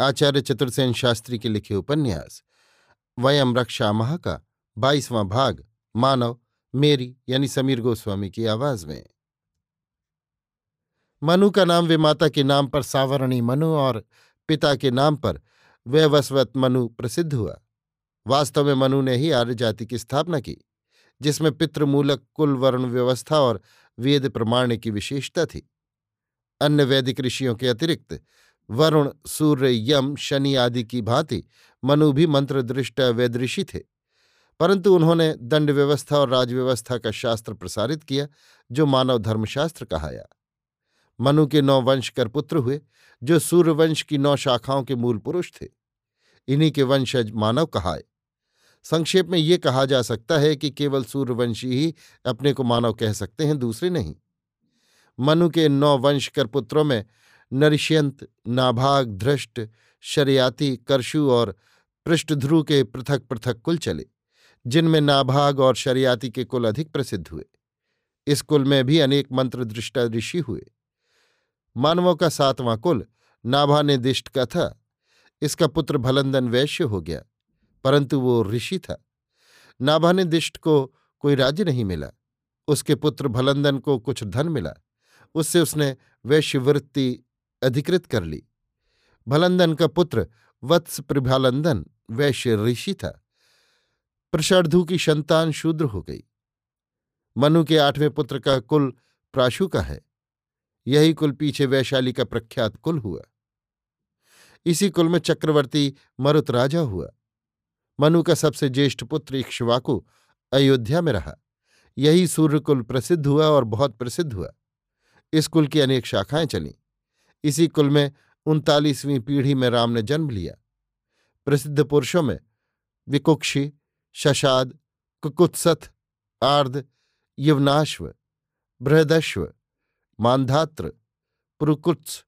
आचार्य चतुर्सेन शास्त्री के लिखे उपन्यास वयम रक्षा का बाईसवां भाग, मानव, मेरी यानी समीर गोस्वामी की आवाज़ में। मनु का नाम वे माता के नाम पर सावरणी मनु और पिता के नाम पर वैवस्वत मनु प्रसिद्ध हुआ। वास्तव में मनु ने ही आर्य जाति की स्थापना की, जिसमें पितृमूलक, कुल वर्ण व्यवस्था और वेद प्रमाण की विशेषता थी। अन्य वैदिक ऋषियों के अतिरिक्त वरुण, सूर्य, यम, शनि आदि की भांति मनु भी मंत्र दृष्ट वैदृषि थे। परंतु उन्होंने दंड व्यवस्था और राजव्यवस्था का शास्त्र प्रसारित किया, जो मानव धर्मशास्त्र कहाया। मनु के नौ वंश कर पुत्र हुए, जो सूर्यवंश की नौ शाखाओं के मूल पुरुष थे। इन्हीं के वंशज मानव कहाए। संक्षेप में ये कहा जा सकता है कि केवल सूर्यवंशी ही अपने को मानव कह सकते हैं, दूसरे नहीं। मनु के नौ वंश कर पुत्रों में नरिष्यंत, नाभाग, धृष्ट, शरियाती करशु और पृष्ठध्रु के पृथक पृथक कुल चले, जिनमें नाभाग और शरियाती के कुल अधिक प्रसिद्ध हुए। इस कुल में भी अनेक मंत्र दृष्टा ऋषि हुए। मानवों का सातवां कुल, नाभा ने दिष्ट का था, इसका पुत्र भलंदन वैश्य हो गया, परंतु वो ऋषि था। नाभा ने दिष्ट को कोई राज्य नहीं मिला, उसके पुत्र भलंदन को कुछ धन मिला, उससे उसने वैश्यवृत्ति अधिकृत कर ली। भलंदन का पुत्र वत्स प्रभालंदन वैश्य ऋषि था। प्रषार्धु की संतान शूद्र हो गई। मनु के आठवें पुत्र का कुल प्राशु का है। यही कुल पीछे वैशाली का प्रख्यात कुल हुआ। इसी कुल में चक्रवर्ती मरुत राजा हुआ। मनु का सबसे ज्येष्ठ पुत्र इक्ष्वाकु अयोध्या में रहा। यही सूर्यकुल प्रसिद्ध हुआ और बहुत प्रसिद्ध हुआ। इस कुल की अनेक शाखाएँ चलीं। इसी कुल में उनतालीसवीं पीढ़ी में राम ने जन्म लिया। प्रसिद्ध पुरुषों में विकुक्षी, शशाद कुकुत्सथ आर्द, यवनाश्व, बृहदश्व, मानधात्र, पुरुकुत्स,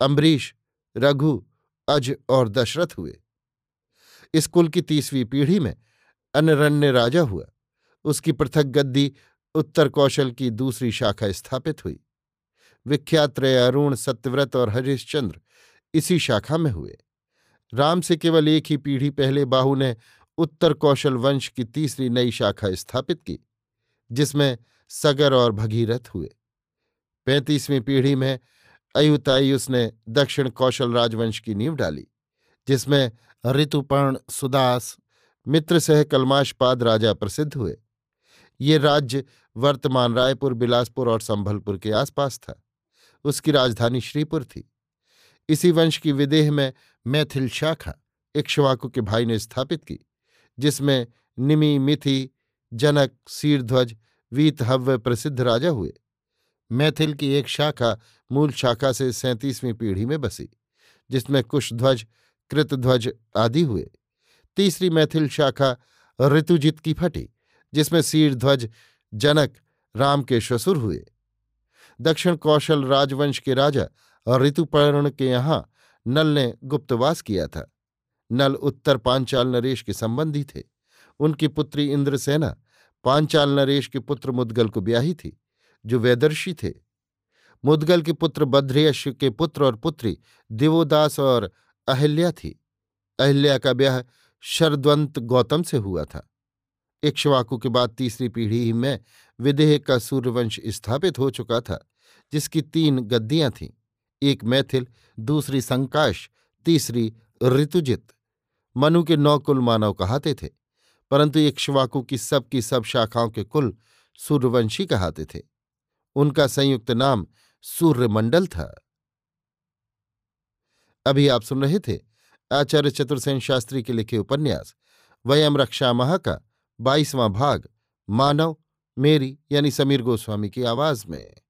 अम्बरीश, रघु, अज और दशरथ हुए। इस कुल की तीसवीं पीढ़ी में अनरण्य राजा हुआ। उसकी पृथक गद्दी उत्तर कौशल की दूसरी शाखा स्थापित हुई। विख्यात अरुण, सत्यव्रत और हरिश्चंद्र इसी शाखा में हुए। राम से केवल एक ही पीढ़ी पहले बाहु ने उत्तर कौशल वंश की तीसरी नई शाखा स्थापित की, जिसमें सगर और भगीरथ हुए। पैंतीसवीं पीढ़ी में अयुतायुस ने दक्षिण कौशल राजवंश की नींव डाली, जिसमें ऋतुपर्ण, सुदास, मित्र सह कलमाशपाद राजा प्रसिद्ध हुए। ये राज्य वर्तमान रायपुर, बिलासपुर और संभलपुर के आसपास था। उसकी राजधानी श्रीपुर थी। इसी वंश की विदेह में मैथिल शाखा इक्ष्वाकु के भाई ने स्थापित की, जिसमें निमि मिथि, जनक, सीरध्वज वीतहव्य प्रसिद्ध राजा हुए। मैथिल की एक शाखा मूल शाखा से सैंतीसवीं पीढ़ी में बसी, जिसमें कुशध्वज, कृतध्वज आदि हुए। तीसरी मैथिल शाखा ऋतुजित की फटी, जिसमें सीरध्वज, जनक, राम के ससुर हुए। दक्षिण कौशल राजवंश के राजा ऋतुपर्ण के यहाँ नल ने गुप्तवास किया था। नल उत्तर पांचाल नरेश के संबंधी थे। उनकी पुत्री इंद्रसेना पांचाल नरेश के पुत्र मुदगल को ब्याही थी, जो वैदर्शी थे। मुदगल के पुत्र बद्रयश के पुत्र और पुत्री दिवोदास और अहिल्या थी। अहिल्या का ब्याह शरद्वंत गौतम से हुआ था। इक्ष्वाकु के बाद तीसरी पीढ़ी ही में विदेह का सूर्यवंश स्थापित हो चुका था। जिसकी तीन गद्दियाँ थीं, एक मैथिल, दूसरी संकाश, तीसरी ऋतुजित। मनु के नौ कुल मानव कहाते थे, परंतु इक्ष्वाकु की सब की सब शाखाओं के कुल सूर्यवंशी कहाते थे। उनका संयुक्त नाम सूर्यमंडल था। अभी आप सुन रहे थे आचार्य चतुर्सेन शास्त्री के लिखे उपन्यास, वयम रक्षा महा का बाईसवां भाग, मानव, मेरी यानी समीर गोस्वामी की आवाज़ में।